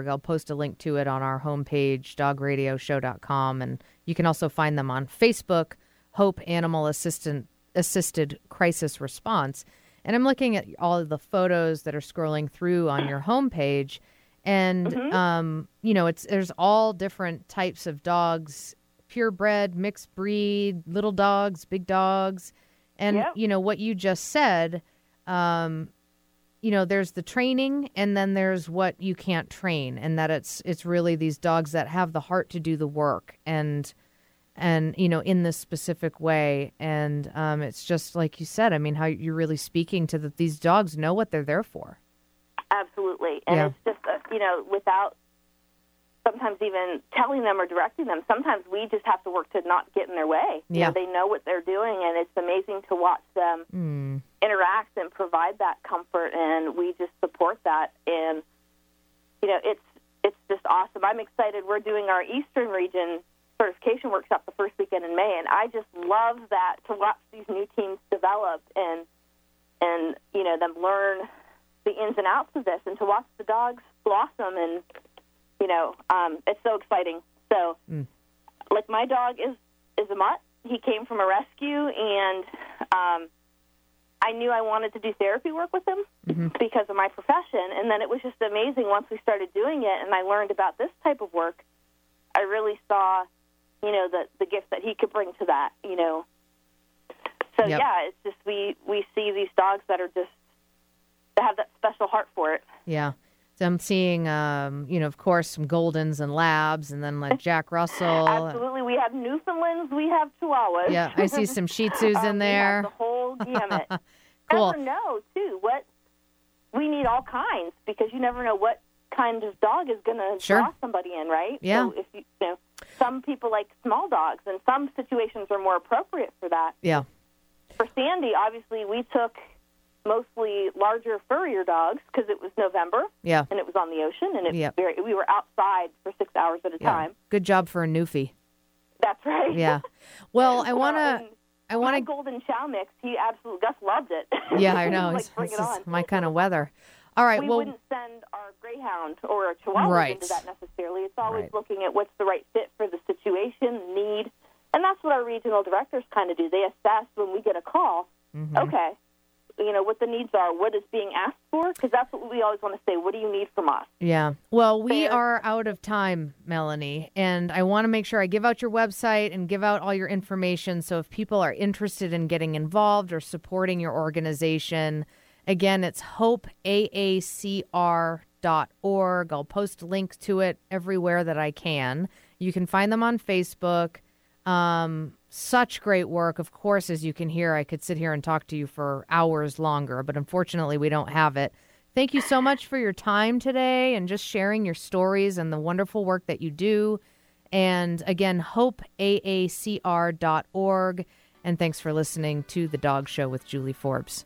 I'll post a link to it on our homepage, dogradioshow.com. And you can also find them on Facebook, Hope Animal Assistant Assisted Crisis Response. And I'm looking at all of the photos that are scrolling through on your homepage. And, um, you know, it's there's all different types of dogs purebred, mixed breed, little dogs, big dogs. And, Yep. you know, what you just said, um, you know, there's the training and then there's what you can't train. And that it's it's really these dogs that have the heart to do the work and and you know in this specific way and um, it's just like you said i mean how you're really speaking to that these dogs know what they're there for Absolutely. And Yeah. it's just, uh, you know, without sometimes even telling them or directing them, sometimes we just have to work to not get in their way. You Yeah. know, they know what they're doing, and it's amazing to watch them mm. interact and provide that comfort, and we just support that. And, you know, it's, it's just awesome. I'm excited. We're doing our Eastern region certification workshop the first weekend in May, and I just love that to watch these new teams develop and and you know them learn the ins and outs of this, and to watch the dogs blossom, and you know um, it's so exciting. So, like my dog is is a mutt. He came from a rescue, and um, I knew I wanted to do therapy work with him Mm-hmm. because of my profession. And then it was just amazing once we started doing it and I learned about this type of work. I really saw, you know, the the gift that he could bring to that. You know. So Yep. yeah, it's just we we see these dogs that are just that have that special heart for it. Yeah. So I'm seeing, um, you know, of course, some Goldens and Labs, and then like Jack Russell. Absolutely, we have Newfoundlands, we have Chihuahuas. Yeah, I see some Shih Tzus Um, in we there. the whole gamut. Cool. Never know too what we need all kinds because you never know what kind of dog is going to Sure. draw somebody in, right? Yeah. So if you, you know, some people like small dogs, and some situations are more appropriate for that. Yeah. For Sandy, obviously, we took mostly larger, furrier dogs because it was November Yeah. and it was on the ocean, and it Yep. very, we were outside for six hours at a Yeah. time. Good job for a newfie. That's right. Yeah. Well, I want to. and I want to. golden chow mix. He absolutely Gus loved it. Yeah, I know. like, this is my kind of weather. All right. we well, wouldn't send our greyhound or a chihuahua Right. into that necessarily. It's always Right. looking at what's the right fit for the situation, need, and that's what our regional directors kind of do. They assess when we get a call. Mm-hmm. Okay, you know what the needs are, what is being asked for, because that's what we always want to say. What do you need from us? Yeah. Well, we are out of time, Melanie, and I want to make sure I give out your website and give out all your information. So if people are interested in getting involved or supporting your organization, again, it's hopeaacr.org. I'll post links to it everywhere that I can. You can find them on Facebook. Um, such great work. Of course, as you can hear, I could sit here and talk to you for hours longer, but unfortunately, we don't have it. Thank you so much for your time today and just sharing your stories and the wonderful work that you do. And again, hopeaacr.org. And thanks for listening to The Dog Show with Julie Forbes.